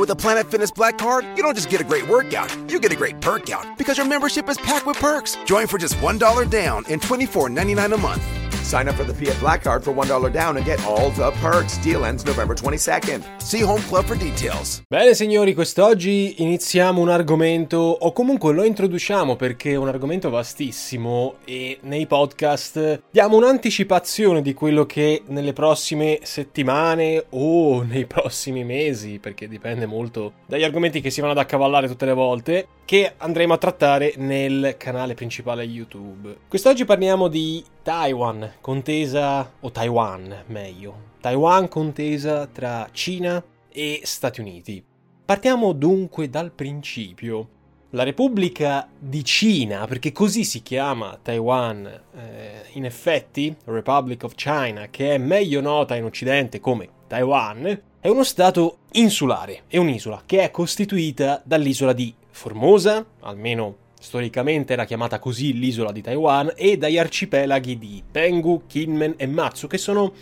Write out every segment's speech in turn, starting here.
With a Planet Fitness Black Card, you don't just get a great workout, you get a great perk out because your membership is packed with perks. Join for just $1 down and $24.99 a month. Sign up for the Fiat Black Card for $1 down and get all the perks. Deal ends November 22nd. See Home Club for details. Bene signori, quest'oggi iniziamo un argomento, o comunque lo introduciamo perché è un argomento vastissimo e nei podcast diamo un'anticipazione di quello che nelle prossime settimane o nei prossimi mesi, perché dipende molto dagli argomenti che si vanno ad accavallare tutte le volte, che andremo a trattare nel canale principale YouTube. Quest'oggi parliamo di Taiwan, contesa, o Taiwan meglio, Taiwan contesa tra Cina e Stati Uniti. Partiamo dunque dal principio. La Repubblica di Cina, perché così si chiama Taiwan, eh, in effetti, Republic of China, che è meglio nota in Occidente come Taiwan, è uno stato insulare, è un'isola che è costituita dall'isola di Formosa, almeno storicamente era chiamata così l'isola di Taiwan, e dagli arcipelaghi di Penghu, Kinmen e Matsu, che sono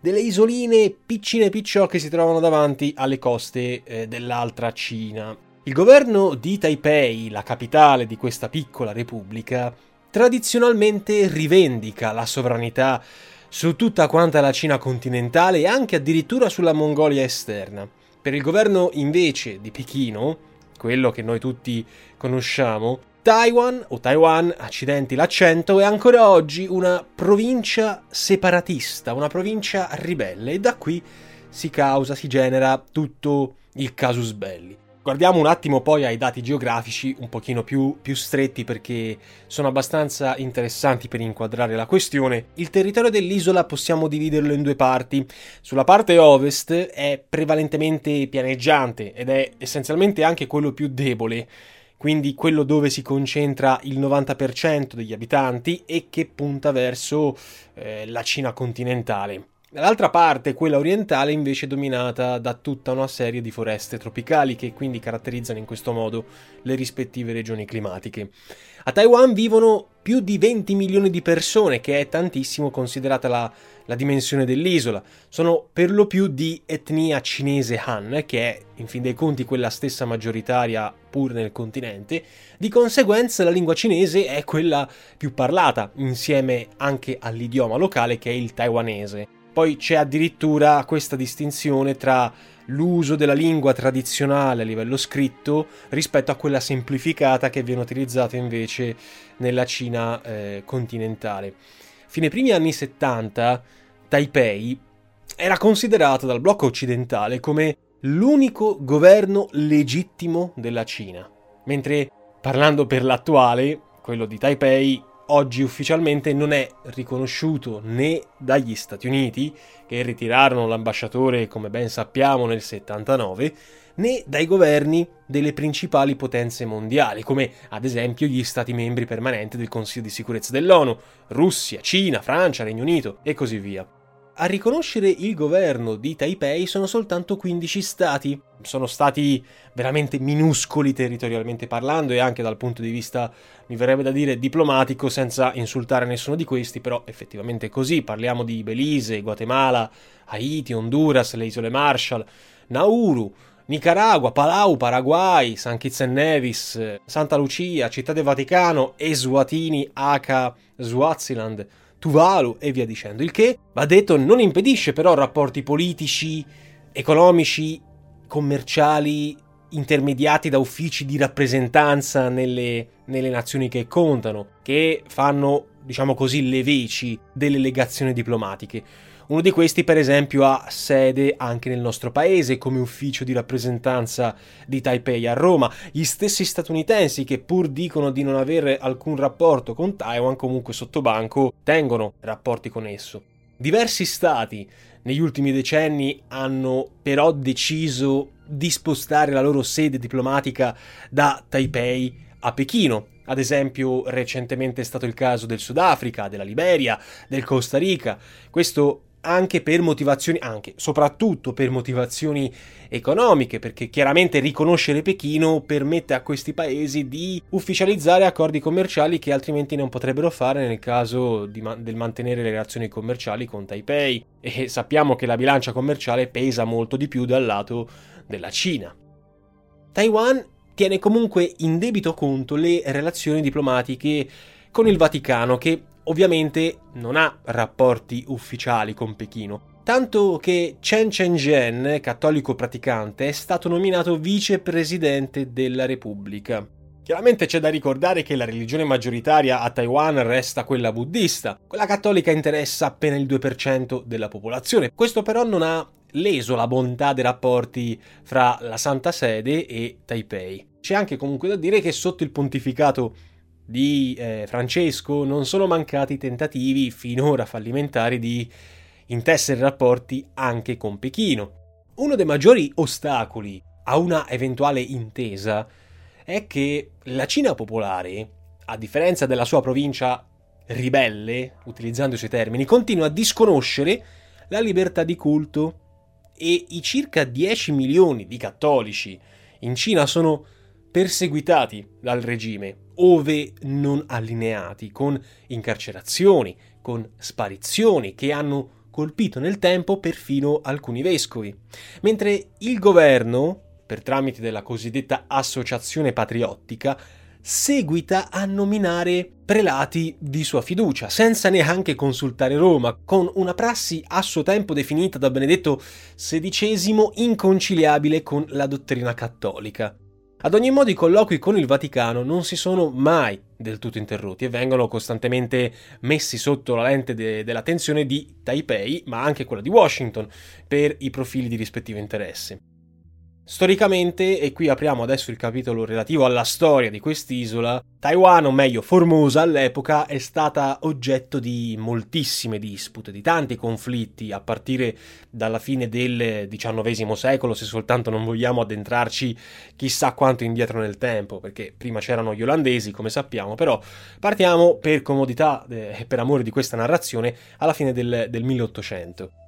delle isoline piccine picciò che si trovano davanti alle coste eh, dell'altra Cina. Il governo di Taipei, la capitale di questa piccola repubblica, tradizionalmente rivendica la sovranità su tutta quanta la Cina continentale e anche addirittura sulla Mongolia esterna. Per il governo invece di Pechino, quello che noi tutti conosciamo, Taiwan o Taiwan, accidenti l'accento, è ancora oggi una provincia separatista, una provincia ribelle e da qui si causa, si genera tutto il casus belli. Guardiamo un attimo poi ai dati geografici un pochino più, più, stretti perché sono abbastanza interessanti per inquadrare la questione. Il territorio dell'isola possiamo dividerlo in due parti. Sulla parte ovest è prevalentemente pianeggiante ed è essenzialmente anche quello più debole, quindi quello dove si concentra il 90% degli abitanti e che punta verso eh, la Cina continentale. Dall'altra parte, quella orientale invece è dominata da tutta una serie di foreste tropicali che quindi caratterizzano in questo modo le rispettive regioni climatiche. A Taiwan vivono più di 20 milioni di persone, che è tantissimo considerata la, la dimensione dell'isola. Sono per lo più di etnia cinese Han, che è in fin dei conti quella stessa maggioritaria pur nel continente. Di conseguenza la lingua cinese è quella più parlata, insieme anche all'idioma locale che è il taiwanese. Poi c'è addirittura questa distinzione tra l'uso della lingua tradizionale a livello scritto rispetto a quella semplificata che viene utilizzata invece nella Cina eh, continentale. Fine primi anni 70, Taipei era considerato dal blocco occidentale come l'unico governo legittimo della Cina, mentre parlando per l'attuale, quello di Taipei oggi ufficialmente non è riconosciuto né dagli Stati Uniti, che ritirarono l'ambasciatore come ben sappiamo nel 79, né dai governi delle principali potenze mondiali, come ad esempio gli Stati membri permanenti del Consiglio di sicurezza dell'ONU, Russia, Cina, Francia, Regno Unito e così via. A riconoscere il governo di Taipei sono soltanto 15 stati. Sono stati veramente minuscoli territorialmente parlando e anche dal punto di vista, mi verrebbe da dire, diplomatico, senza insultare nessuno di questi, però effettivamente è così. Parliamo di Belize, Guatemala, Haiti, Honduras, le isole Marshall, Nauru, Nicaragua, Palau, Paraguay, San Kitts and Nevis, Santa Lucia, Città del Vaticano, Eswatini, Aka, Swaziland. Tuvalu e via dicendo. Il che, va detto, non impedisce però rapporti politici, economici, commerciali intermediati da uffici di rappresentanza nelle, nelle nazioni che contano, che fanno, diciamo così, le veci delle legazioni diplomatiche. Uno di questi, per esempio, ha sede anche nel nostro paese come ufficio di rappresentanza di Taipei a Roma. Gli stessi statunitensi che pur dicono di non avere alcun rapporto con Taiwan, comunque sotto banco tengono rapporti con esso. Diversi stati negli ultimi decenni hanno però deciso di spostare la loro sede diplomatica da Taipei a Pechino. Ad esempio, recentemente è stato il caso del Sudafrica, della Liberia, del Costa Rica. Questo anche per motivazioni, anche soprattutto per motivazioni economiche, perché chiaramente riconoscere Pechino permette a questi paesi di ufficializzare accordi commerciali che altrimenti non potrebbero fare nel caso di, del mantenere le relazioni commerciali con Taipei. E sappiamo che la bilancia commerciale pesa molto di più dal lato della Cina. Taiwan tiene comunque in debito conto le relazioni diplomatiche con il Vaticano, che ovviamente non ha rapporti ufficiali con Pechino, tanto che Chen Chengzhen, cattolico praticante, è stato nominato vicepresidente della Repubblica. Chiaramente c'è da ricordare che la religione maggioritaria a Taiwan resta quella buddista, quella cattolica interessa appena il 2% della popolazione. Questo però non ha leso la bontà dei rapporti fra la Santa Sede e Taipei. C'è anche comunque da dire che sotto il pontificato di eh, Francesco non sono mancati tentativi finora fallimentari di intessere rapporti anche con Pechino. Uno dei maggiori ostacoli a una eventuale intesa è che la Cina popolare, a differenza della sua provincia ribelle, utilizzando i suoi termini, continua a disconoscere la libertà di culto e i circa 10 milioni di cattolici in Cina sono perseguitati dal regime, ove non allineati, con incarcerazioni, con sparizioni che hanno colpito nel tempo perfino alcuni vescovi, mentre il governo, per tramite della cosiddetta associazione patriottica, seguita a nominare prelati di sua fiducia, senza neanche consultare Roma, con una prassi a suo tempo definita da Benedetto XVI inconciliabile con la dottrina cattolica. Ad ogni modo i colloqui con il Vaticano non si sono mai del tutto interrotti e vengono costantemente messi sotto la lente de- dell'attenzione di Taipei, ma anche quella di Washington, per i profili di rispettivo interesse. Storicamente, e qui apriamo adesso il capitolo relativo alla storia di quest'isola, Taiwan, o meglio Formosa all'epoca, è stata oggetto di moltissime dispute, di tanti conflitti, a partire dalla fine del XIX secolo, se soltanto non vogliamo addentrarci chissà quanto indietro nel tempo, perché prima c'erano gli olandesi, come sappiamo, però partiamo per comodità e eh, per amore di questa narrazione alla fine del, del 1800.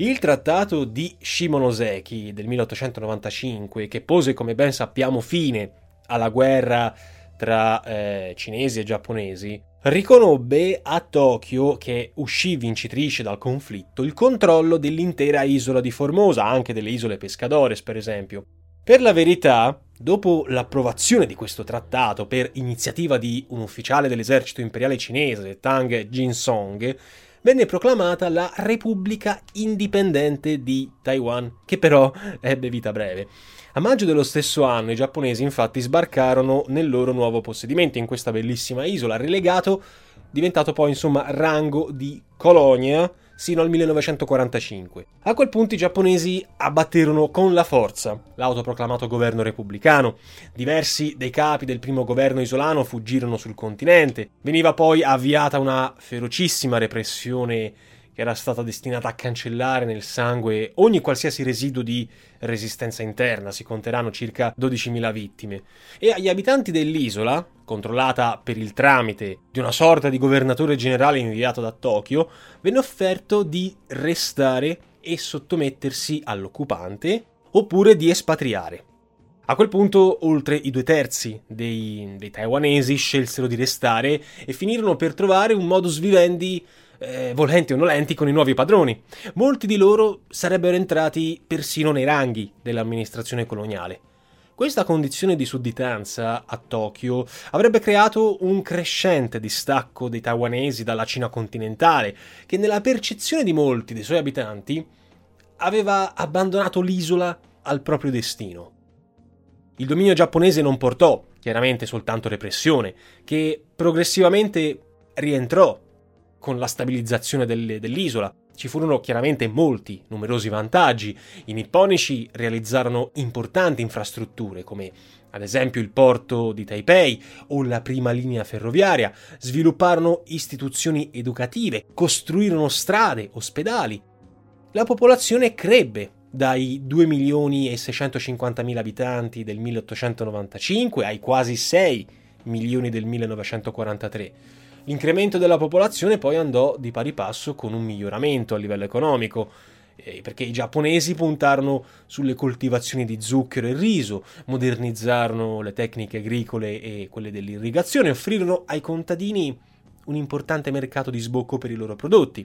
Il trattato di Shimonoseki del 1895, che pose come ben sappiamo fine alla guerra tra eh, cinesi e giapponesi, riconobbe a Tokyo, che uscì vincitrice dal conflitto, il controllo dell'intera isola di Formosa, anche delle isole Pescadores per esempio. Per la verità, dopo l'approvazione di questo trattato per iniziativa di un ufficiale dell'esercito imperiale cinese, Tang Jinsong, venne proclamata la Repubblica Indipendente di Taiwan, che però ebbe vita breve. A maggio dello stesso anno i giapponesi infatti sbarcarono nel loro nuovo possedimento in questa bellissima isola, relegato, diventato poi insomma rango di colonia sino al 1945. A quel punto i giapponesi abbatterono con la forza l'autoproclamato governo repubblicano. Diversi dei capi del primo governo isolano fuggirono sul continente. Veniva poi avviata una ferocissima repressione era stata destinata a cancellare nel sangue ogni qualsiasi residuo di resistenza interna, si conteranno circa 12.000 vittime. E agli abitanti dell'isola, controllata per il tramite di una sorta di governatore generale inviato da Tokyo, venne offerto di restare e sottomettersi all'occupante oppure di espatriare. A quel punto, oltre i due terzi dei, dei taiwanesi scelsero di restare e finirono per trovare un modus vivendi eh, volenti o nolenti, con i nuovi padroni. Molti di loro sarebbero entrati persino nei ranghi dell'amministrazione coloniale. Questa condizione di sudditanza a Tokyo avrebbe creato un crescente distacco dei taiwanesi dalla Cina continentale, che nella percezione di molti dei suoi abitanti aveva abbandonato l'isola al proprio destino. Il dominio giapponese non portò chiaramente soltanto repressione, che progressivamente rientrò con la stabilizzazione delle, dell'isola. Ci furono chiaramente molti, numerosi vantaggi. I nipponici realizzarono importanti infrastrutture come ad esempio il porto di Taipei o la prima linea ferroviaria, svilupparono istituzioni educative, costruirono strade, ospedali. La popolazione crebbe dai 2 milioni e 650 mila abitanti del 1895 ai quasi 6 milioni del 1943. L'incremento della popolazione poi andò di pari passo con un miglioramento a livello economico, eh, perché i giapponesi puntarono sulle coltivazioni di zucchero e riso, modernizzarono le tecniche agricole e quelle dell'irrigazione offrirono ai contadini un importante mercato di sbocco per i loro prodotti.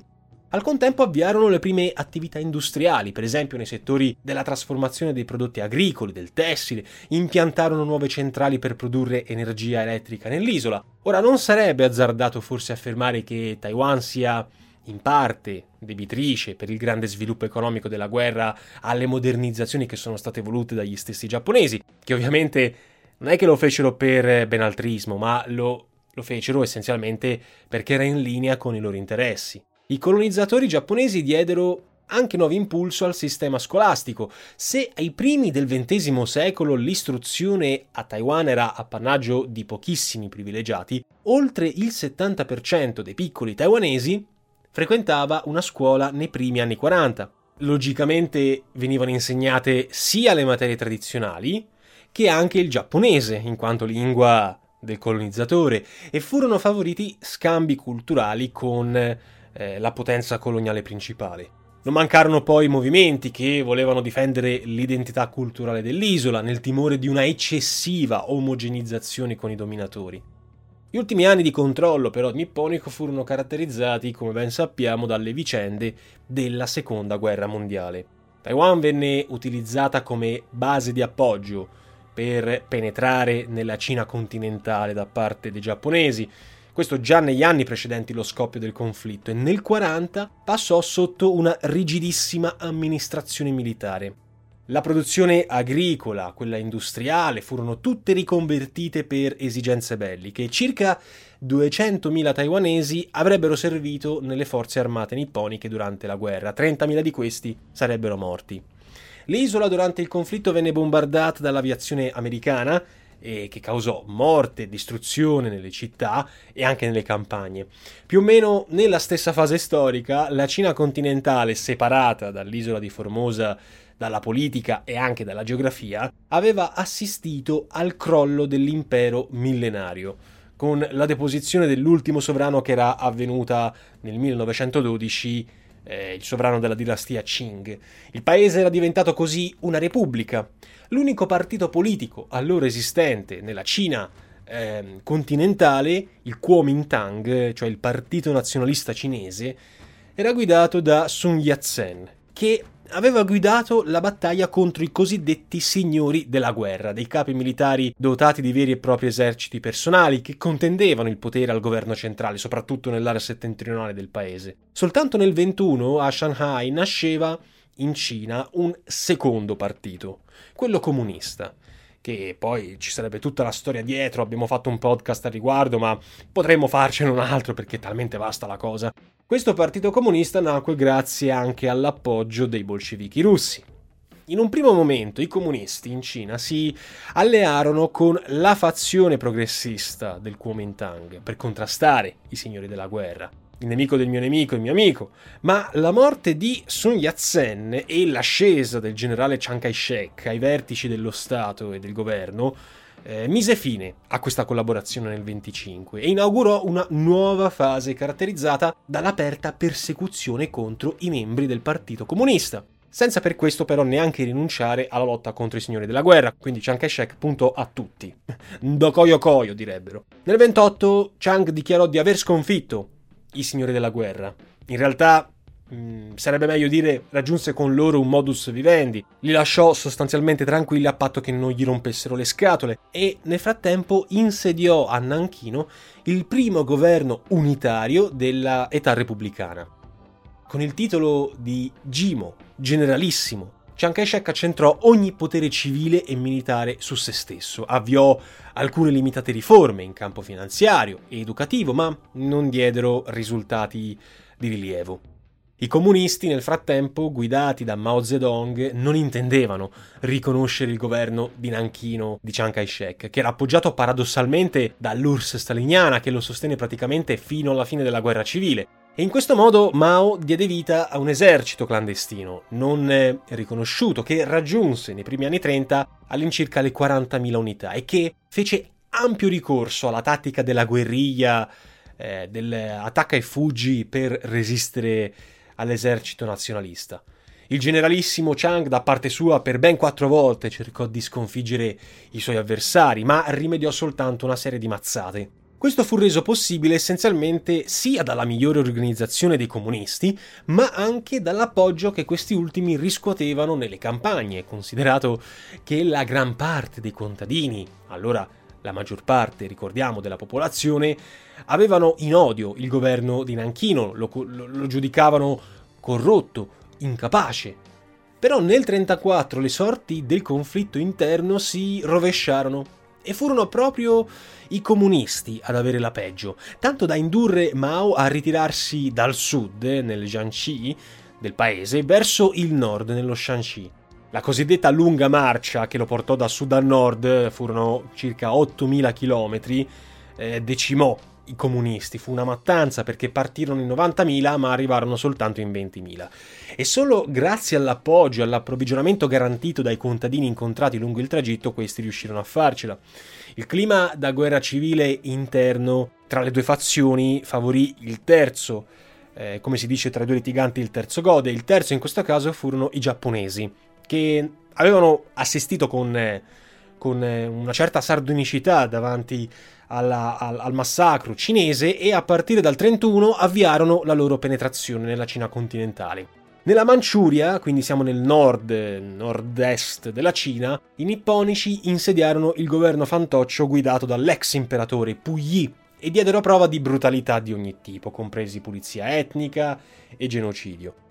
Al contempo avviarono le prime attività industriali, per esempio nei settori della trasformazione dei prodotti agricoli, del tessile, impiantarono nuove centrali per produrre energia elettrica nell'isola. Ora non sarebbe azzardato forse affermare che Taiwan sia in parte debitrice per il grande sviluppo economico della guerra alle modernizzazioni che sono state volute dagli stessi giapponesi, che ovviamente non è che lo fecero per benaltrismo, ma lo, lo fecero essenzialmente perché era in linea con i loro interessi. I colonizzatori giapponesi diedero anche nuovo impulso al sistema scolastico. Se ai primi del XX secolo l'istruzione a Taiwan era appannaggio di pochissimi privilegiati, oltre il 70% dei piccoli taiwanesi frequentava una scuola nei primi anni 40. Logicamente venivano insegnate sia le materie tradizionali che anche il giapponese, in quanto lingua del colonizzatore, e furono favoriti scambi culturali con eh, la potenza coloniale principale. Non mancarono poi movimenti che volevano difendere l'identità culturale dell'isola nel timore di una eccessiva omogenizzazione con i dominatori. Gli ultimi anni di controllo però nipponico furono caratterizzati, come ben sappiamo, dalle vicende della seconda guerra mondiale. Taiwan venne utilizzata come base di appoggio per penetrare nella Cina continentale da parte dei giapponesi, questo già negli anni precedenti lo scoppio del conflitto, e nel 40 passò sotto una rigidissima amministrazione militare. La produzione agricola, quella industriale, furono tutte riconvertite per esigenze belliche e circa 200.000 taiwanesi avrebbero servito nelle forze armate nipponiche durante la guerra, 30.000 di questi sarebbero morti. L'isola durante il conflitto venne bombardata dall'aviazione americana e che causò morte distruzione nelle città e anche nelle campagne. Più o meno nella stessa fase storica, la Cina continentale, separata dall'isola di Formosa dalla politica e anche dalla geografia, aveva assistito al crollo dell'impero millenario, con la deposizione dell'ultimo sovrano che era avvenuta nel 1912 eh, il sovrano della dinastia Qing. Il paese era diventato così una repubblica. L'unico partito politico allora esistente nella Cina eh, continentale, il Kuomintang, cioè il Partito Nazionalista Cinese, era guidato da Sun Yat-sen, che aveva guidato la battaglia contro i cosiddetti signori della guerra, dei capi militari dotati di veri e propri eserciti personali che contendevano il potere al governo centrale, soprattutto nell'area settentrionale del paese. Soltanto nel 21 a Shanghai nasceva in Cina un secondo partito, quello comunista che poi ci sarebbe tutta la storia dietro, abbiamo fatto un podcast al riguardo, ma potremmo farcene un altro perché è talmente vasta la cosa. Questo partito comunista nacque grazie anche all'appoggio dei bolscevichi russi. In un primo momento i comunisti in Cina si allearono con la fazione progressista del Kuomintang per contrastare i signori della guerra il nemico del mio nemico, il mio amico, ma la morte di Sun Yat-sen e l'ascesa del generale Chiang Kai-shek ai vertici dello Stato e del governo eh, mise fine a questa collaborazione nel 25 e inaugurò una nuova fase caratterizzata dall'aperta persecuzione contro i membri del Partito Comunista senza per questo però neanche rinunciare alla lotta contro i signori della guerra, quindi Chiang Kai-shek puntò a tutti. Ndokoyo Koyo direbbero. Nel 28 Chiang dichiarò di aver sconfitto i signori della guerra. In realtà mm, sarebbe meglio dire raggiunse con loro un modus vivendi, li lasciò sostanzialmente tranquilli a patto che non gli rompessero le scatole e nel frattempo insediò a Nanchino il primo governo unitario della età repubblicana. Con il titolo di Gimo, generalissimo, Chiang Kai-shek accentrò ogni potere civile e militare su se stesso, avviò alcune limitate riforme in campo finanziario e educativo, ma non diedero risultati di rilievo. I comunisti nel frattempo, guidati da Mao Zedong, non intendevano riconoscere il governo di Nanchino di Chiang Kai-shek, che era appoggiato paradossalmente dall'URSS staliniana che lo sostenne praticamente fino alla fine della guerra civile. E in questo modo Mao diede vita a un esercito clandestino, non riconosciuto, che raggiunse nei primi anni 30 all'incirca le 40.000 unità e che fece ampio ricorso alla tattica della guerriglia, eh, dell'attacca e fuggi per resistere all'esercito nazionalista. Il generalissimo Chang, da parte sua, per ben quattro volte cercò di sconfiggere i suoi avversari, ma rimediò soltanto una serie di mazzate. Questo fu reso possibile essenzialmente sia dalla migliore organizzazione dei comunisti, ma anche dall'appoggio che questi ultimi riscuotevano nelle campagne, considerato che la gran parte dei contadini, allora la maggior parte, ricordiamo, della popolazione, avevano in odio il governo di Nanchino, lo, lo, lo giudicavano corrotto, incapace. Però nel 1934 le sorti del conflitto interno si rovesciarono e furono proprio i comunisti ad avere la peggio, tanto da indurre Mao a ritirarsi dal sud, nel Jiangxi del paese, verso il nord, nello Shanxi. La cosiddetta lunga marcia che lo portò da sud a nord, furono circa 8.000 km, eh, decimò i comunisti. Fu una mattanza perché partirono in 90.000 ma arrivarono soltanto in 20.000. E solo grazie all'appoggio all'approvvigionamento garantito dai contadini incontrati lungo il tragitto questi riuscirono a farcela. Il clima da guerra civile interno tra le due fazioni favorì il terzo, eh, come si dice tra i due litiganti il terzo gode, il terzo in questo caso furono i giapponesi, che avevano assistito con, eh, con eh, una certa sardonicità davanti alla, al, al, massacro cinese e a partire dal 31 avviarono la loro penetrazione nella Cina continentale. Nella Manciuria, quindi siamo nel nord, nord-est della Cina, i nipponici insediarono il governo fantoccio guidato dall'ex imperatore Puyi e diedero prova di brutalità di ogni tipo, compresi pulizia etnica e genocidio.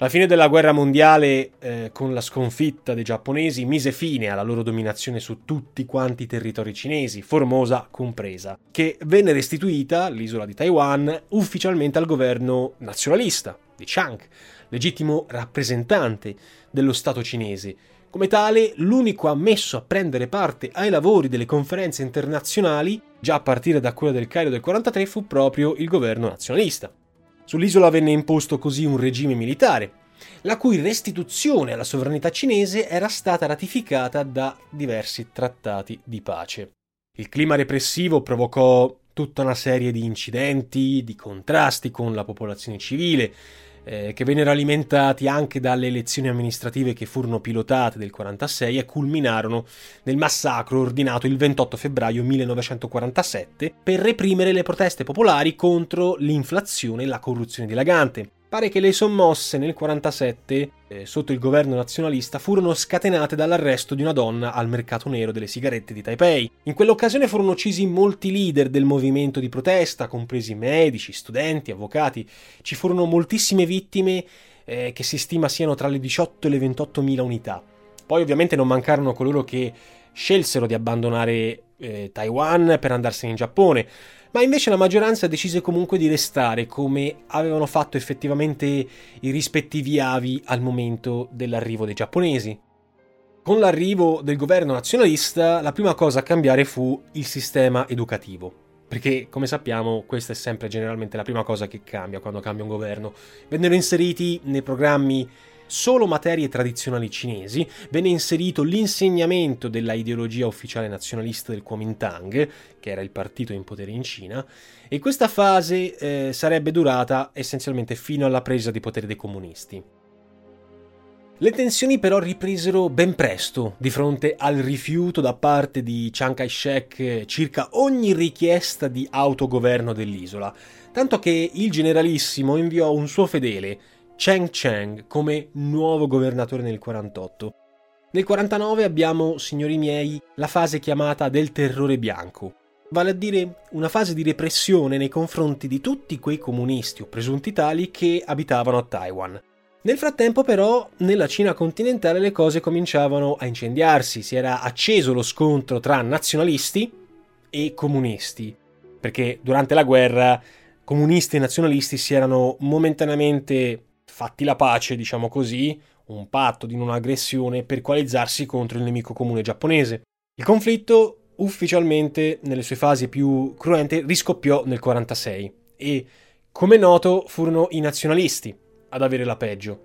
La fine della guerra mondiale, eh, con la sconfitta dei giapponesi, mise fine alla loro dominazione su tutti quanti i territori cinesi, Formosa compresa, che venne restituita, l'isola di Taiwan, ufficialmente al governo nazionalista di Chiang, legittimo rappresentante dello Stato cinese. Come tale, l'unico ammesso a prendere parte ai lavori delle conferenze internazionali, già a partire da quella del Cairo del 43, fu proprio il governo nazionalista. Sull'isola venne imposto così un regime militare, la cui restituzione alla sovranità cinese era stata ratificata da diversi trattati di pace. Il clima repressivo provocò tutta una serie di incidenti, di contrasti con la popolazione civile, eh, che vennero alimentati anche dalle elezioni amministrative che furono pilotate del 46 e culminarono nel massacro ordinato il 28 febbraio 1947 per reprimere le proteste popolari contro l'inflazione e la corruzione dilagante. Pare che le sommosse nel 47, eh, sotto il governo nazionalista, furono scatenate dall'arresto di una donna al mercato nero delle sigarette di Taipei. In quell'occasione furono uccisi molti leader del movimento di protesta, compresi medici, studenti, avvocati. Ci furono moltissime vittime eh, che si stima siano tra le 18 e le 28 mila unità. Poi ovviamente non mancarono coloro che scelsero di abbandonare eh, Taiwan per andarsene in Giappone ma invece la maggioranza decise comunque di restare come avevano fatto effettivamente i rispettivi avi al momento dell'arrivo dei giapponesi. Con l'arrivo del governo nazionalista, la prima cosa a cambiare fu il sistema educativo. Perché, come sappiamo, questa è sempre generalmente la prima cosa che cambia quando cambia un governo. Vennero inseriti nei programmi solo materie tradizionali cinesi, venne inserito l'insegnamento della ideologia ufficiale nazionalista del Kuomintang, che era il partito in potere in Cina, e questa fase eh, sarebbe durata essenzialmente fino alla presa di potere dei comunisti. Le tensioni però ripresero ben presto di fronte al rifiuto da parte di Chiang Kai-shek circa ogni richiesta di autogoverno dell'isola, tanto che il generalissimo inviò un suo fedele, Cheng Cheng come nuovo governatore nel 48. Nel 49 abbiamo, signori miei, la fase chiamata del terrore bianco, vale a dire una fase di repressione nei confronti di tutti quei comunisti o presunti tali che abitavano a Taiwan. Nel frattempo però nella Cina continentale le cose cominciavano a incendiarsi, si era acceso lo scontro tra nazionalisti e comunisti, perché durante la guerra comunisti e nazionalisti si erano momentaneamente fatti la pace, diciamo così, un patto di non aggressione per coalizzarsi contro il nemico comune giapponese. Il conflitto ufficialmente nelle sue fasi più cruente riscoppiò nel 46 e Come noto, furono i nazionalisti ad avere la peggio.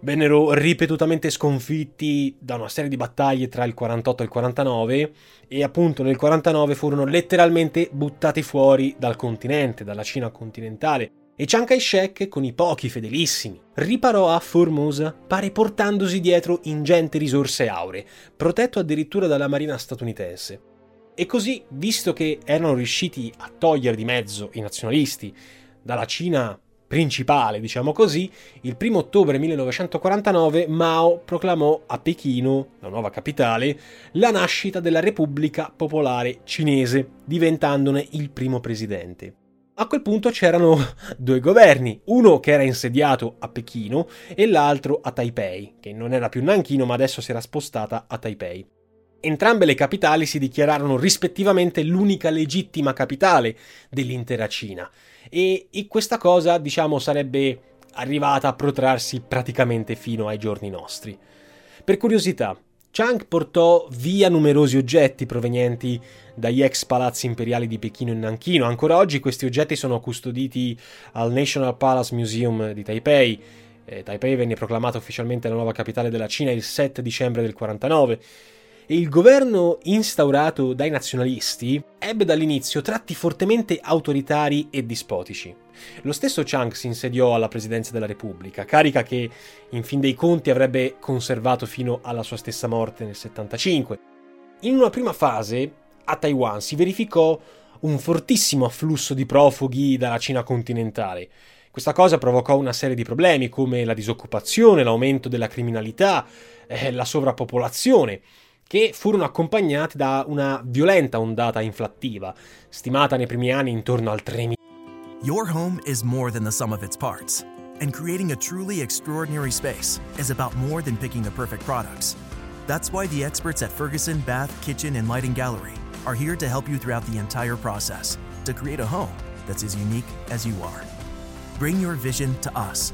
Vennero ripetutamente sconfitti da una serie di battaglie tra il 48 e il 49 e appunto nel 49 furono letteralmente buttati fuori dal continente, dalla Cina continentale. E Chiang Kai-shek, con i pochi fedelissimi, riparò a Formosa, pare portandosi dietro ingenti risorse auree, protetto addirittura dalla marina statunitense. E così, visto che erano riusciti a togliere di mezzo i nazionalisti dalla Cina principale, diciamo così, il 1 ottobre 1949 Mao proclamò a Pechino, la nuova capitale, la nascita della Repubblica Popolare Cinese, diventandone il primo presidente. A quel punto c'erano due governi, uno che era insediato a Pechino e l'altro a Taipei, che non era più Nanchino ma adesso si era spostata a Taipei. Entrambe le capitali si dichiararono rispettivamente l'unica legittima capitale dell'intera Cina e, e questa cosa, diciamo, sarebbe arrivata a protrarsi praticamente fino ai giorni nostri. Per curiosità, Chang portò via numerosi oggetti provenienti dagli ex palazzi imperiali di Pechino e Nanchino. Ancora oggi questi oggetti sono custoditi al National Palace Museum di Taipei. Eh, Taipei venne proclamata ufficialmente la nuova capitale della Cina il 7 dicembre del 49 e il governo instaurato dai nazionalisti ebbe dall'inizio tratti fortemente autoritari e dispotici. Lo stesso Chang si insediò alla presidenza della Repubblica, carica che in fin dei conti avrebbe conservato fino alla sua stessa morte nel 75. In una prima fase, a Taiwan si verificò un fortissimo afflusso di profughi dalla Cina continentale. Questa cosa provocò una serie di problemi come la disoccupazione, l'aumento della criminalità, eh, la sovrappopolazione che furono accompagnati da una violenta ondata inflattiva, stimata nei primi anni intorno al 3 milioni. Your home is more than the sum of its parts, and creating a truly extraordinary space is about more than picking the perfect products. That's why the experts at Ferguson Bath, Kitchen, and Lighting Gallery are here to help you throughout the entire process to create a home that's as unique as you are. Bring your vision to us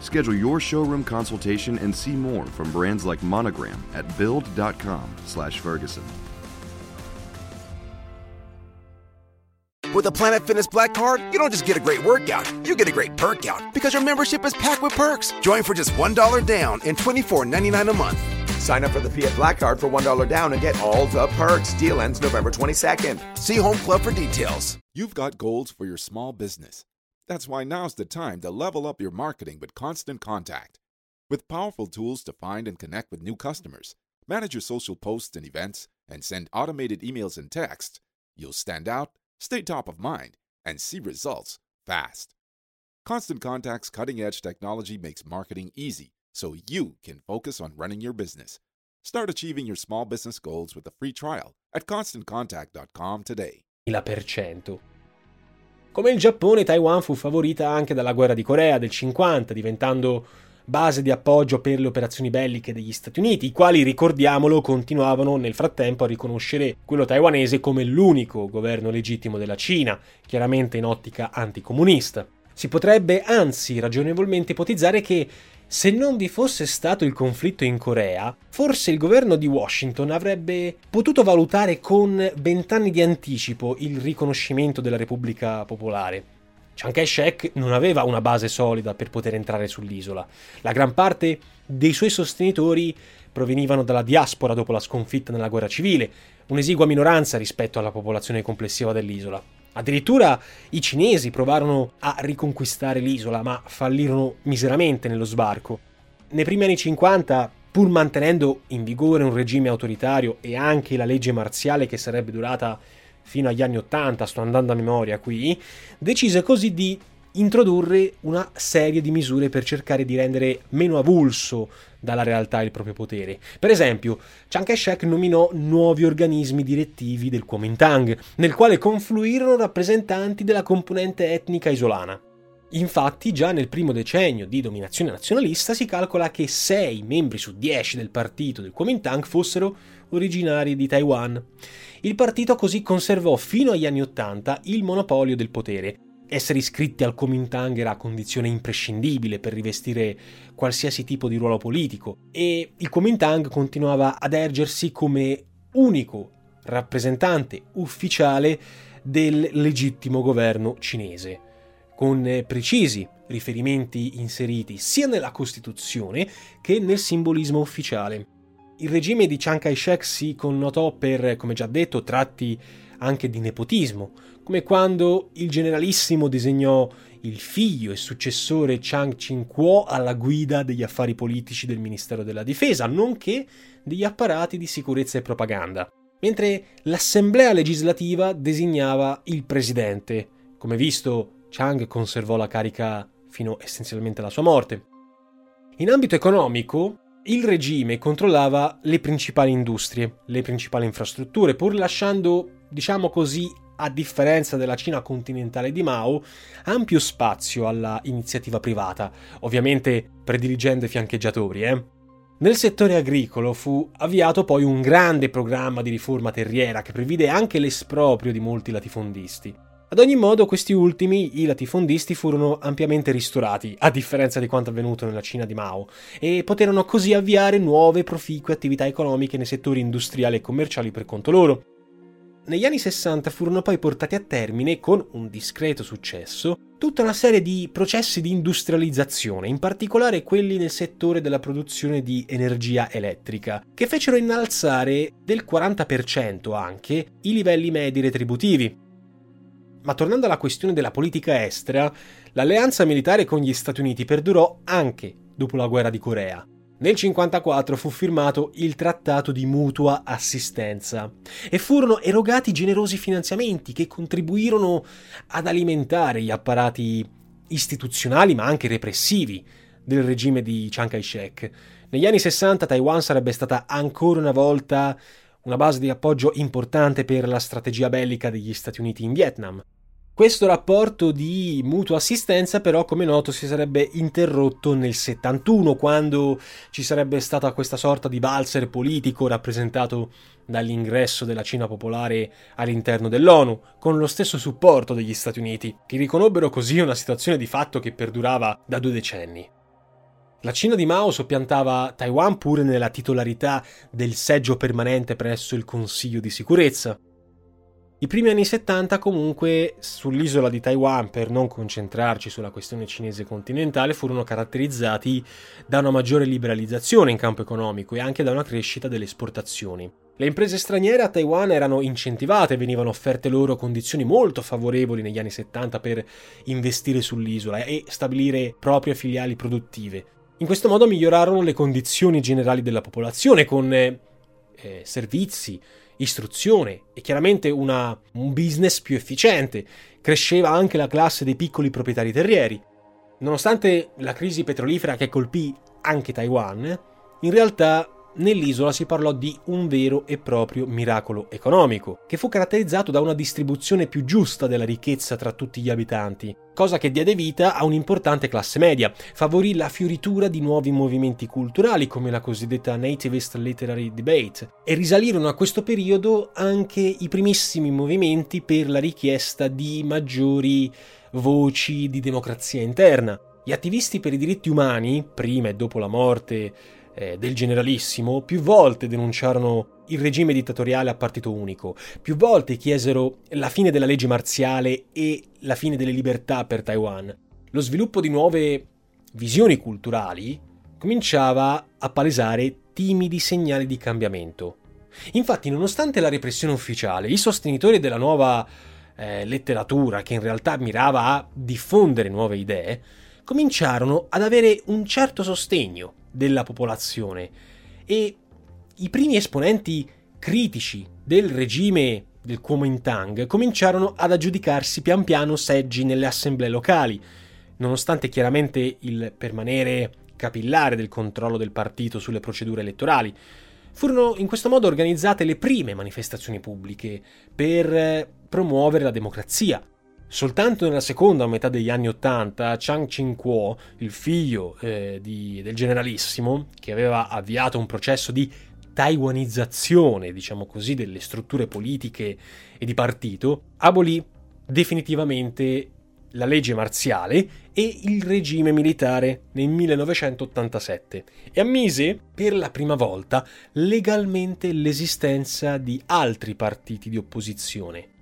Schedule your showroom consultation and see more from brands like Monogram at build.com/ferguson. With a Planet Fitness Black Card, you don't just get a great workout, you get a great perk out because your membership is packed with perks. Join for just $1 down and $24.99 a month. Sign up for the Fiat Black Card for $1 down and get all the perks. Deal ends November 22nd. See Home Club for details. You've got goals for your small business. That's why now's the time to level up your marketing with Constant Contact. With powerful tools to find and connect with new customers, manage your social posts and events, and send automated emails and texts, you'll stand out, stay top of mind, and see results fast. Constant Contact's cutting edge technology makes marketing easy so you can focus on running your business. Start achieving your small business goals with a free trial at constantcontact.com today. Come il Giappone, Taiwan fu favorita anche dalla guerra di Corea del 50, diventando base di appoggio per le operazioni belliche degli Stati Uniti, i quali, ricordiamolo, continuavano nel frattempo a riconoscere quello taiwanese come l'unico governo legittimo della Cina, chiaramente in ottica anticomunista. Si potrebbe anzi ragionevolmente ipotizzare che se non vi fosse stato il conflitto in Corea, forse il governo di Washington avrebbe potuto valutare con vent'anni di anticipo il riconoscimento della Repubblica Popolare. Chiang Kai-shek non aveva una base solida per poter entrare sull'isola. La gran parte dei suoi sostenitori provenivano dalla diaspora dopo la sconfitta nella guerra civile, un'esigua minoranza rispetto alla popolazione complessiva dell'isola. Addirittura i cinesi provarono a riconquistare l'isola, ma fallirono miseramente nello sbarco. Nei primi anni 50, pur mantenendo in vigore un regime autoritario e anche la legge marziale che sarebbe durata fino agli anni 80, sto andando a memoria qui, decise così di introdurre una serie di misure per cercare di rendere meno avulso dalla realtà il proprio potere. Per esempio, Chiang Kai-shek nominò nuovi organismi direttivi del Kuomintang, nel quale confluirono rappresentanti della componente etnica isolana. Infatti, già nel primo decennio di dominazione nazionalista si calcola che 6 membri su 10 del partito del Kuomintang fossero originari di Taiwan. Il partito così conservò fino agli anni 80 il monopolio del potere, essere iscritti al Kuomintang era condizione imprescindibile per rivestire qualsiasi tipo di ruolo politico e il Kuomintang continuava ad ergersi come unico rappresentante ufficiale del legittimo governo cinese, con precisi riferimenti inseriti sia nella Costituzione che nel simbolismo ufficiale. Il regime di Chiang Kai-shek si connotò per, come già detto, tratti anche di nepotismo, come quando il generalissimo disegnò il figlio e successore Chang Ching-kuo alla guida degli affari politici del Ministero della Difesa, nonché degli apparati di sicurezza e propaganda, mentre l'Assemblea legislativa designava il presidente. Come visto, Chang conservò la carica fino essenzialmente alla sua morte. In ambito economico, il regime controllava le principali industrie, le principali infrastrutture, pur lasciando, diciamo così, a differenza della Cina continentale di Mao, ampio spazio alla iniziativa privata, ovviamente prediligendo i fiancheggiatori, eh? Nel settore agricolo fu avviato poi un grande programma di riforma terriera che previde anche l'esproprio di molti latifondisti. Ad ogni modo, questi ultimi, i latifondisti, furono ampiamente ristorati, a differenza di quanto avvenuto nella Cina di Mao, e poterono così avviare nuove proficue attività economiche nei settori industriali e commerciali per conto loro. Negli anni 60 furono poi portati a termine, con un discreto successo, tutta una serie di processi di industrializzazione, in particolare quelli nel settore della produzione di energia elettrica, che fecero innalzare del 40% anche i livelli medi retributivi, ma tornando alla questione della politica estera, l'alleanza militare con gli Stati Uniti perdurò anche dopo la guerra di Corea. Nel 1954 fu firmato il Trattato di mutua assistenza e furono erogati generosi finanziamenti che contribuirono ad alimentare gli apparati istituzionali ma anche repressivi del regime di Chiang Kai-shek. Negli anni 60 Taiwan sarebbe stata ancora una volta una base di appoggio importante per la strategia bellica degli Stati Uniti in Vietnam. Questo rapporto di mutua assistenza però, come noto, si sarebbe interrotto nel 71, quando ci sarebbe stata questa sorta di valzer politico rappresentato dall'ingresso della Cina popolare all'interno dell'ONU, con lo stesso supporto degli Stati Uniti, che riconobbero così una situazione di fatto che perdurava da due decenni. La Cina di Mao soppiantava Taiwan pure nella titolarità del seggio permanente presso il Consiglio di sicurezza. I primi anni 70 comunque sull'isola di Taiwan, per non concentrarci sulla questione cinese continentale, furono caratterizzati da una maggiore liberalizzazione in campo economico e anche da una crescita delle esportazioni. Le imprese straniere a Taiwan erano incentivate, venivano offerte loro condizioni molto favorevoli negli anni 70 per investire sull'isola e stabilire proprie filiali produttive, in questo modo migliorarono le condizioni generali della popolazione con eh, servizi, istruzione e chiaramente una, un business più efficiente. Cresceva anche la classe dei piccoli proprietari terrieri. Nonostante la crisi petrolifera che colpì anche Taiwan, in realtà nell'isola si parlò di un vero e proprio miracolo economico, che fu caratterizzato da una distribuzione più giusta della ricchezza tra tutti gli abitanti, cosa che diede vita a un'importante classe media, favorì la fioritura di nuovi movimenti culturali come la cosiddetta Nativist Literary Debate e risalirono a questo periodo anche i primissimi movimenti per la richiesta di maggiori voci di democrazia interna. Gli attivisti per i diritti umani, prima e dopo la morte eh, del generalissimo più volte denunciarono il regime dittatoriale a partito unico, più volte chiesero la fine della legge marziale e la fine delle libertà per Taiwan. Lo sviluppo di nuove visioni culturali cominciava a palesare timidi segnali di cambiamento. Infatti, nonostante la repressione ufficiale, i sostenitori della nuova eh, letteratura, che in realtà mirava a diffondere nuove idee, cominciarono ad avere un certo sostegno della popolazione e i primi esponenti critici del regime del Kuomintang cominciarono ad aggiudicarsi pian piano seggi nelle assemblee locali, nonostante chiaramente il permanere capillare del controllo del partito sulle procedure elettorali. Furono in questo modo organizzate le prime manifestazioni pubbliche per promuovere la democrazia, Soltanto nella seconda metà degli anni Ottanta, Chang Ching-kuo, il figlio eh, di, del generalissimo, che aveva avviato un processo di taiwanizzazione, diciamo così, delle strutture politiche e di partito, abolì definitivamente la legge marziale e il regime militare nel 1987 e ammise per la prima volta legalmente l'esistenza di altri partiti di opposizione.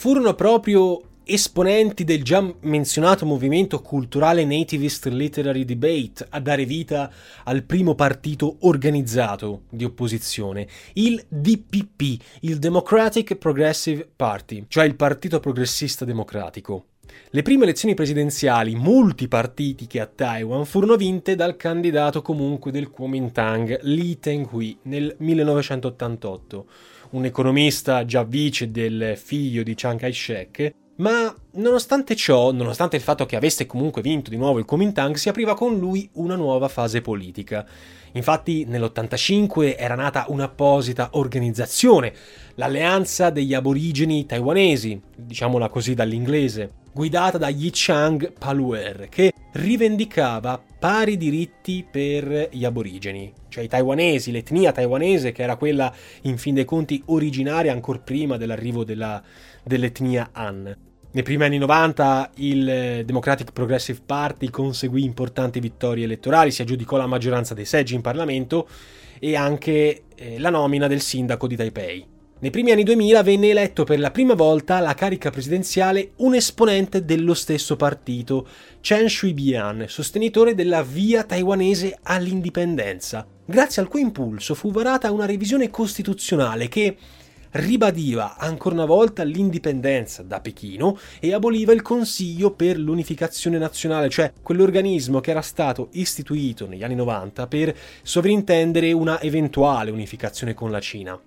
Furono proprio esponenti del già menzionato movimento culturale Nativist Literary Debate a dare vita al primo partito organizzato di opposizione, il DPP, il Democratic Progressive Party, cioè il Partito Progressista Democratico. Le prime elezioni presidenziali multipartitiche a Taiwan furono vinte dal candidato comunque del Kuomintang Lee Teng-hui nel 1988, un economista già vice del figlio di Chiang Kai-shek ma nonostante ciò, nonostante il fatto che avesse comunque vinto di nuovo il Kuomintang, si apriva con lui una nuova fase politica. Infatti nell'85 era nata un'apposita organizzazione, l'Alleanza degli Aborigeni Taiwanesi, diciamola così dall'inglese, guidata da Yi Chang Paluer, che rivendicava pari diritti per gli aborigeni, cioè i taiwanesi, l'etnia taiwanese che era quella in fin dei conti originaria ancora prima dell'arrivo della, dell'etnia Han. Nei primi anni 90 il Democratic Progressive Party conseguì importanti vittorie elettorali, si aggiudicò la maggioranza dei seggi in Parlamento e anche eh, la nomina del sindaco di Taipei. Nei primi anni 2000 venne eletto per la prima volta alla carica presidenziale un esponente dello stesso partito, Chen Shui-bian, sostenitore della via taiwanese all'indipendenza, grazie al cui impulso fu varata una revisione costituzionale che ribadiva ancora una volta l'indipendenza da Pechino e aboliva il Consiglio per l'unificazione nazionale, cioè quell'organismo che era stato istituito negli anni 90 per sovrintendere una eventuale unificazione con la Cina.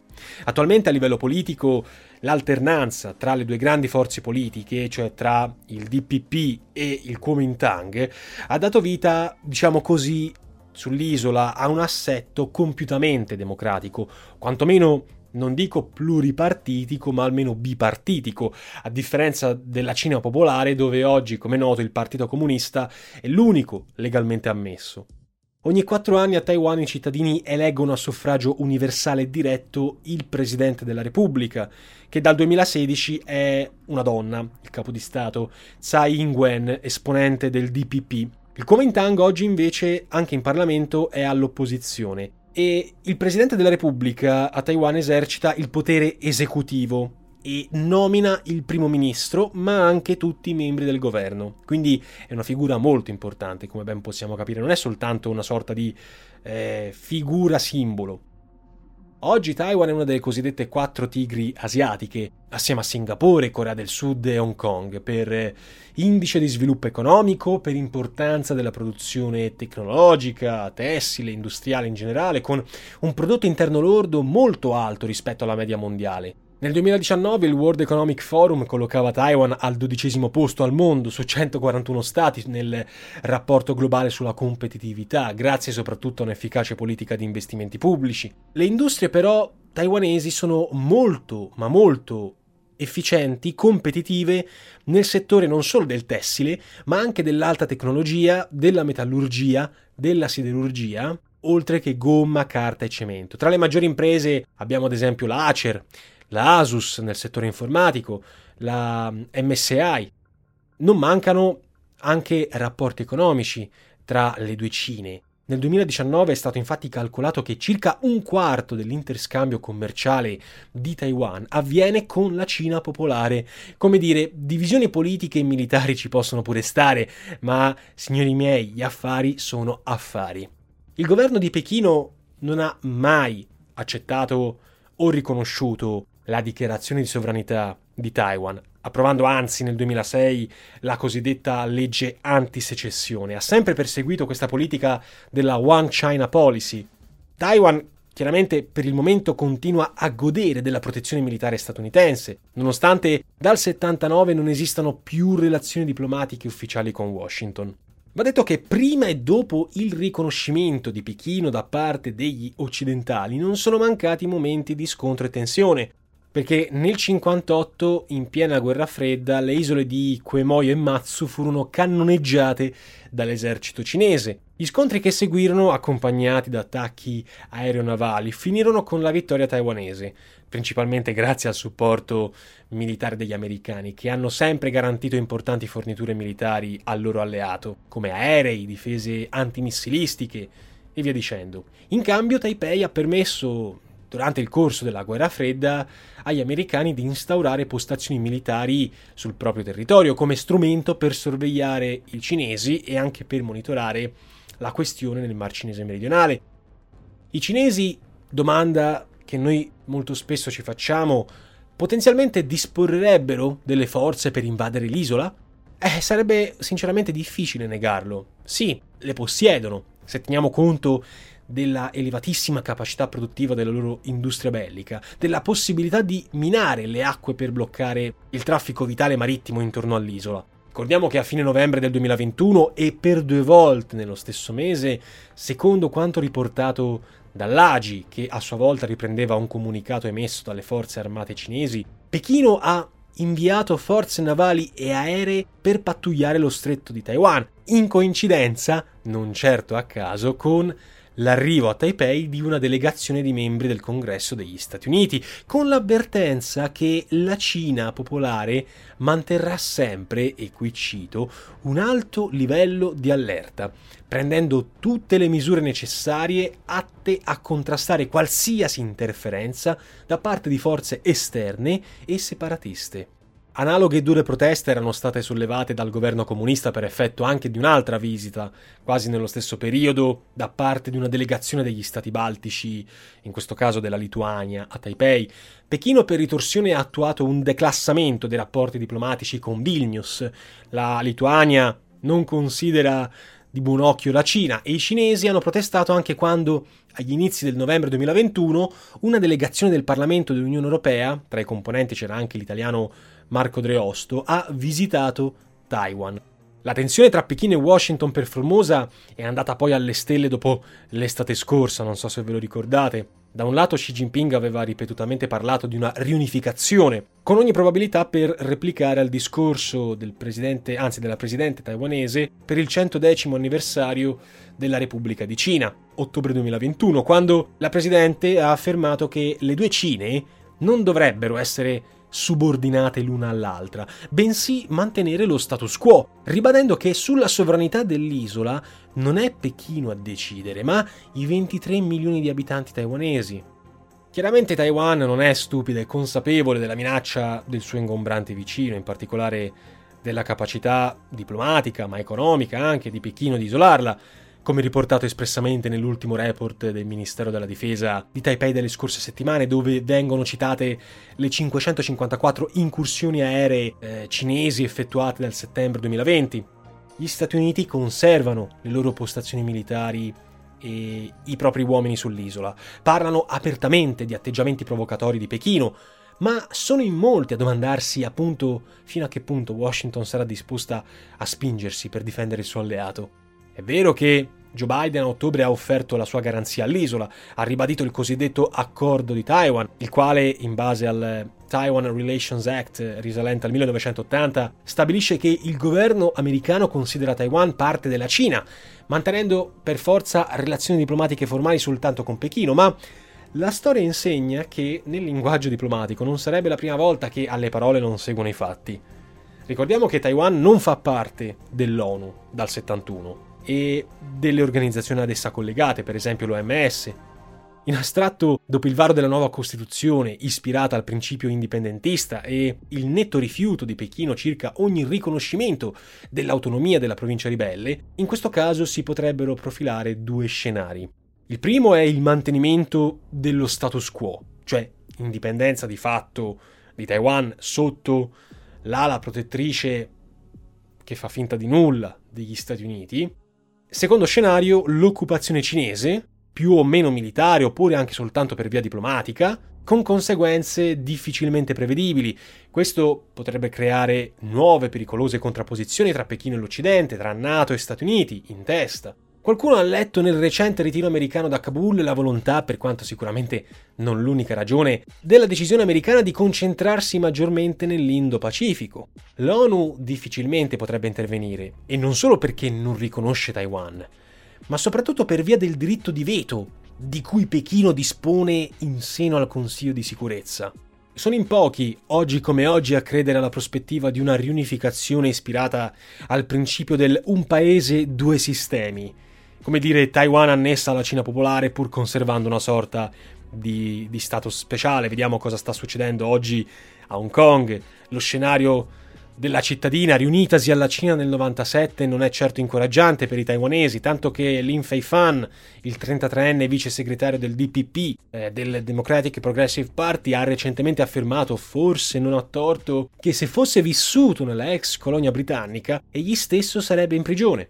Attualmente a livello politico l'alternanza tra le due grandi forze politiche, cioè tra il DPP e il Kuomintang, ha dato vita, diciamo così, sull'isola a un assetto compiutamente democratico, quantomeno non dico pluripartitico, ma almeno bipartitico, a differenza della Cina popolare dove oggi, come noto, il Partito Comunista è l'unico legalmente ammesso. Ogni quattro anni a Taiwan i cittadini eleggono a suffragio universale diretto il Presidente della Repubblica, che dal 2016 è una donna, il capo di Stato, Tsai Ing-wen, esponente del DPP. Il Kuomintang oggi invece anche in Parlamento è all'opposizione e il Presidente della Repubblica a Taiwan esercita il potere esecutivo e nomina il primo ministro, ma anche tutti i membri del governo. Quindi è una figura molto importante, come ben possiamo capire, non è soltanto una sorta di eh, figura simbolo. Oggi Taiwan è una delle cosiddette quattro tigri asiatiche, assieme a Singapore, Corea del Sud e Hong Kong, per indice di sviluppo economico, per importanza della produzione tecnologica, tessile, industriale in generale, con un prodotto interno lordo molto alto rispetto alla media mondiale. Nel 2019 il World Economic Forum collocava Taiwan al dodicesimo posto al mondo su 141 stati nel rapporto globale sulla competitività, grazie soprattutto a un'efficace politica di investimenti pubblici. Le industrie però taiwanesi sono molto, ma molto efficienti, competitive nel settore non solo del tessile, ma anche dell'alta tecnologia, della metallurgia, della siderurgia, oltre che gomma, carta e cemento. Tra le maggiori imprese abbiamo ad esempio la Acer, la Asus nel settore informatico, la MSI. Non mancano anche rapporti economici tra le due Cine. Nel 2019 è stato infatti calcolato che circa un quarto dell'interscambio commerciale di Taiwan avviene con la Cina popolare. Come dire, divisioni politiche e militari ci possono pure stare, ma signori miei, gli affari sono affari. Il governo di Pechino non ha mai accettato o riconosciuto la dichiarazione di sovranità di Taiwan, approvando anzi nel 2006 la cosiddetta legge antisecessione. Ha sempre perseguito questa politica della One China Policy. Taiwan chiaramente per il momento continua a godere della protezione militare statunitense, nonostante dal 79 non esistano più relazioni diplomatiche ufficiali con Washington. Va detto che prima e dopo il riconoscimento di Pechino da parte degli occidentali non sono mancati momenti di scontro e tensione, perché nel 1958, in piena guerra fredda, le isole di Quemoyo e Matsu furono cannoneggiate dall'esercito cinese. Gli scontri che seguirono, accompagnati da attacchi aeronavali, finirono con la vittoria taiwanese, principalmente grazie al supporto militare degli americani, che hanno sempre garantito importanti forniture militari al loro alleato, come aerei, difese antimissilistiche e via dicendo. In cambio Taipei ha permesso durante il corso della guerra fredda, agli americani di instaurare postazioni militari sul proprio territorio come strumento per sorvegliare i cinesi e anche per monitorare la questione nel Mar Cinese meridionale. I cinesi, domanda che noi molto spesso ci facciamo, potenzialmente disporrebbero delle forze per invadere l'isola? Eh, sarebbe sinceramente difficile negarlo. Sì, le possiedono, se teniamo conto della elevatissima capacità produttiva della loro industria bellica, della possibilità di minare le acque per bloccare il traffico vitale marittimo intorno all'isola. Ricordiamo che a fine novembre del 2021 e per due volte nello stesso mese, secondo quanto riportato dall'AGI, che a sua volta riprendeva un comunicato emesso dalle forze armate cinesi, Pechino ha inviato forze navali e aeree per pattugliare lo stretto di Taiwan, in coincidenza, non certo a caso, con l'arrivo a Taipei di una delegazione di membri del Congresso degli Stati Uniti, con l'avvertenza che la Cina popolare manterrà sempre, e qui cito, un alto livello di allerta, prendendo tutte le misure necessarie atte a contrastare qualsiasi interferenza da parte di forze esterne e separatiste. Analoghe dure proteste erano state sollevate dal governo comunista per effetto anche di un'altra visita, quasi nello stesso periodo, da parte di una delegazione degli stati baltici, in questo caso della Lituania, a Taipei. Pechino per ritorsione ha attuato un declassamento dei rapporti diplomatici con Vilnius. La Lituania non considera di buon occhio la Cina e i cinesi hanno protestato anche quando, agli inizi del novembre 2021, una delegazione del Parlamento dell'Unione Europea, tra i componenti c'era anche l'italiano Marco Dreosto, ha visitato Taiwan. La tensione tra Pechino e Washington per Formosa è andata poi alle stelle dopo l'estate scorsa, non so se ve lo ricordate. Da un lato Xi Jinping aveva ripetutamente parlato di una riunificazione, con ogni probabilità per replicare al discorso del presidente, anzi della presidente taiwanese, per il 110 anniversario della Repubblica di Cina, ottobre 2021, quando la presidente ha affermato che le due Cine non dovrebbero essere subordinate l'una all'altra, bensì mantenere lo status quo, ribadendo che sulla sovranità dell'isola non è Pechino a decidere, ma i 23 milioni di abitanti taiwanesi. Chiaramente Taiwan non è stupida e consapevole della minaccia del suo ingombrante vicino, in particolare della capacità diplomatica, ma economica anche, di Pechino di isolarla, come riportato espressamente nell'ultimo report del Ministero della Difesa di Taipei delle scorse settimane, dove vengono citate le 554 incursioni aeree eh, cinesi effettuate dal settembre 2020. Gli Stati Uniti conservano le loro postazioni militari e i propri uomini sull'isola, parlano apertamente di atteggiamenti provocatori di Pechino, ma sono in molti a domandarsi appunto fino a che punto Washington sarà disposta a spingersi per difendere il suo alleato. È vero che Joe Biden a ottobre ha offerto la sua garanzia all'isola, ha ribadito il cosiddetto accordo di Taiwan, il quale, in base al Taiwan Relations Act risalente al 1980, stabilisce che il governo americano considera Taiwan parte della Cina, mantenendo per forza relazioni diplomatiche formali soltanto con Pechino, ma la storia insegna che nel linguaggio diplomatico non sarebbe la prima volta che alle parole non seguono i fatti. Ricordiamo che Taiwan non fa parte dell'ONU dal 71 e delle organizzazioni ad essa collegate, per esempio l'OMS. In astratto, dopo il varo della nuova Costituzione, ispirata al principio indipendentista e il netto rifiuto di Pechino circa ogni riconoscimento dell'autonomia della provincia ribelle, in questo caso si potrebbero profilare due scenari. Il primo è il mantenimento dello status quo, cioè indipendenza di fatto di Taiwan sotto l'ala protettrice che fa finta di nulla degli Stati Uniti, Secondo scenario, l'occupazione cinese, più o meno militare oppure anche soltanto per via diplomatica, con conseguenze difficilmente prevedibili. Questo potrebbe creare nuove pericolose contrapposizioni tra Pechino e l'Occidente, tra NATO e Stati Uniti, in testa. Qualcuno ha letto nel recente ritiro americano da Kabul la volontà, per quanto sicuramente non l'unica ragione, della decisione americana di concentrarsi maggiormente nell'Indo-Pacifico. L'ONU difficilmente potrebbe intervenire, e non solo perché non riconosce Taiwan, ma soprattutto per via del diritto di veto di cui Pechino dispone in seno al Consiglio di sicurezza. Sono in pochi, oggi come oggi, a credere alla prospettiva di una riunificazione ispirata al principio del un paese, due sistemi, come dire Taiwan annessa alla Cina popolare pur conservando una sorta di, di stato speciale, vediamo cosa sta succedendo oggi a Hong Kong, lo scenario della cittadina riunitasi alla Cina nel 97 non è certo incoraggiante per i taiwanesi, tanto che Lin Fei-fan, il 33enne vice segretario del DPP, eh, del Democratic Progressive Party, ha recentemente affermato, forse non a torto, che se fosse vissuto nella ex colonia britannica, egli stesso sarebbe in prigione.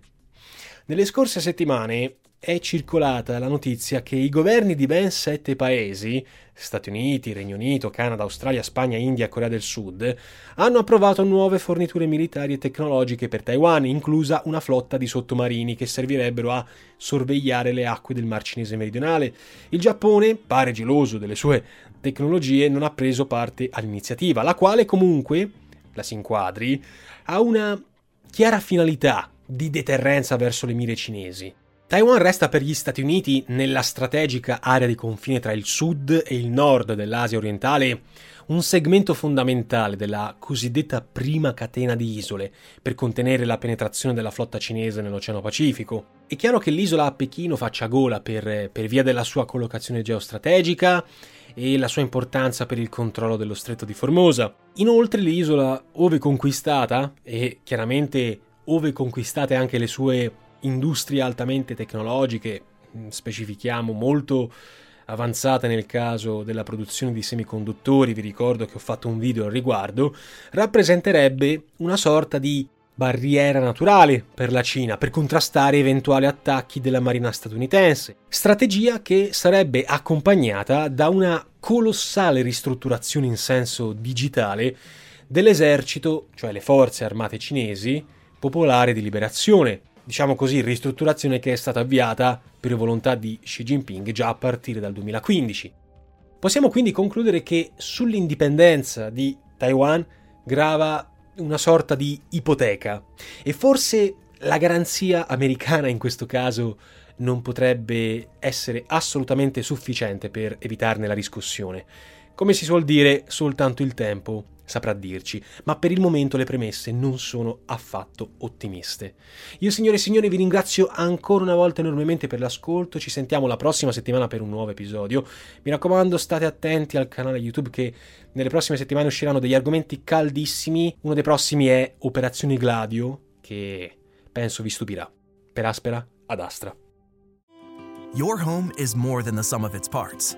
Nelle scorse settimane è circolata la notizia che i governi di ben sette paesi, Stati Uniti, Regno Unito, Canada, Australia, Spagna, India Corea del Sud, hanno approvato nuove forniture militari e tecnologiche per Taiwan, inclusa una flotta di sottomarini che servirebbero a sorvegliare le acque del Mar Cinese meridionale. Il Giappone, pare geloso delle sue tecnologie, non ha preso parte all'iniziativa, la quale comunque, la si inquadri, ha una chiara finalità di deterrenza verso le mire cinesi. Taiwan resta per gli Stati Uniti, nella strategica area di confine tra il sud e il nord dell'Asia orientale, un segmento fondamentale della cosiddetta prima catena di isole per contenere la penetrazione della flotta cinese nell'Oceano Pacifico. È chiaro che l'isola a Pechino faccia gola per, per via della sua collocazione geostrategica e la sua importanza per il controllo dello stretto di Formosa. Inoltre l'isola, ove conquistata, e chiaramente ove conquistate anche le sue industrie altamente tecnologiche, mm, specifichiamo molto avanzate nel caso della produzione di semiconduttori, vi ricordo che ho fatto un video al riguardo, rappresenterebbe una sorta di barriera naturale per la Cina per contrastare eventuali attacchi della marina statunitense, strategia che sarebbe accompagnata da una colossale ristrutturazione in senso digitale dell'esercito, cioè le forze armate cinesi, popolare di liberazione, diciamo così, ristrutturazione che è stata avviata per volontà di Xi Jinping già a partire dal 2015. Possiamo quindi concludere che sull'indipendenza di Taiwan grava una sorta di ipoteca e forse la garanzia americana in questo caso non potrebbe essere assolutamente sufficiente per evitarne la riscossione. Come si suol dire, soltanto il tempo saprà dirci, ma per il momento le premesse non sono affatto ottimiste. Io signore e signori vi ringrazio ancora una volta enormemente per l'ascolto, ci sentiamo la prossima settimana per un nuovo episodio. Mi raccomando state attenti al canale YouTube che nelle prossime settimane usciranno degli argomenti caldissimi, uno dei prossimi è Operazione Gladio, che penso vi stupirà. Per Aspera ad Astra. Your home is more than the sum of its parts.